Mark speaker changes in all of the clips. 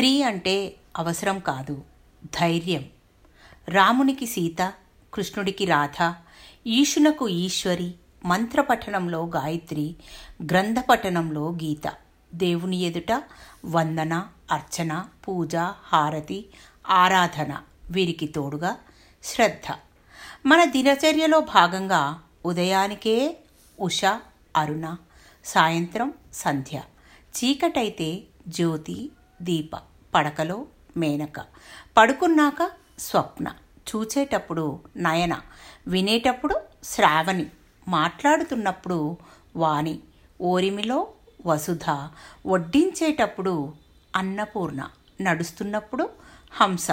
Speaker 1: స్త్రీ అంటే అవసరం కాదు ధైర్యం. రామునికి సీత కృష్ణుడికి రాధ ఈశునకు ఈశ్వరి మంత్రపఠనంలో గాయత్రి గ్రంథపఠనంలో గీత. దేవుని ఎదుట వందన అర్చన పూజ హారతి ఆరాధన. వీరికి తోడుగా శ్రద్ధ. మన దినచర్యలో భాగంగా ఉదయానికే ఉష అరుణ సాయంత్రం సంధ్య. చీకటైతే జ్యోతి దీప. పడకలో మేనక. పడుకున్నాక స్వప్న. చూచేటప్పుడు నయన. వినేటప్పుడు శ్రావణి. మాట్లాడుతున్నప్పుడు వాణి. ఓరిమిలో వసుధ. వడ్డించేటప్పుడు అన్నపూర్ణ. నడుస్తున్నప్పుడు హంస.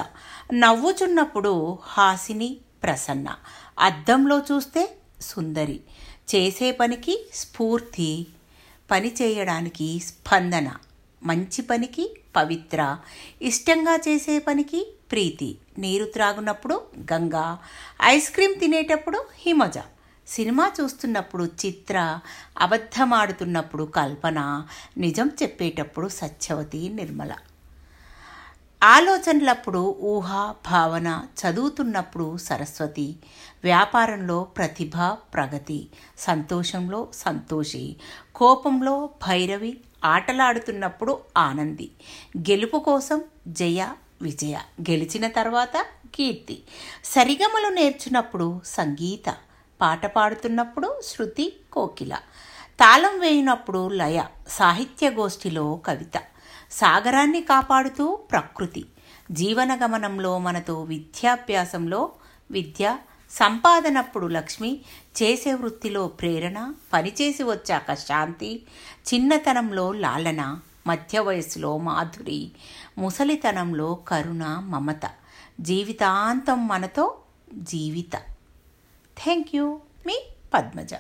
Speaker 1: నవ్వుచున్నప్పుడు హాసిని ప్రసన్న. అద్దంలో చూస్తే సుందరి. చేసే పనికి స్ఫూర్తి. పని చేయడానికి స్పందన. మంచి పనికి పవిత్ర. ఇష్టంగా చేసే పనికి ప్రీతి. నీరు త్రాగునప్పుడు గంగా. ఐస్ క్రీమ్ తినేటప్పుడు హిమజ. సినిమా చూస్తున్నప్పుడు చిత్ర. అబద్ధమాడుతున్నప్పుడు కల్పన. నిజం చెప్పేటప్పుడు సత్యవతి నిర్మల. ఆలోచనలప్పుడు ఊహ భావన చదువుతున్నప్పుడు సరస్వతి. వ్యాపారంలో ప్రతిభ ప్రగతి. సంతోషంలో సంతోషి. కోపంలో భైరవి ఆటలాడుతున్నప్పుడు ఆనంది. గెలుపు కోసం జయ విజయ. గెలిచిన తర్వాత కీర్తి. సరిగమలు నేర్చినప్పుడు సంగీత. పాట పాడుతున్నప్పుడు శృతి కోకిల. తాళం వేయినప్పుడు లయ. సాహిత్య గోష్ఠిలో కవిత. సాగరాన్ని కాపాడుతూ ప్రకృతి. జీవన గమనంలో మనతో విద్యాభ్యాసంలో విద్య సంపాదనప్పుడు లక్ష్మి చేసే వృత్తిలో ప్రేరణ పనిచేసి వచ్చాక శాంతి చిన్నతనంలో లాలన మధ్య వయస్సులో మాధురి ముసలితనంలో కరుణ మమత జీవితాంతం మనతో జీవిత. థ్యాంక్ యూ మీ పద్మజ.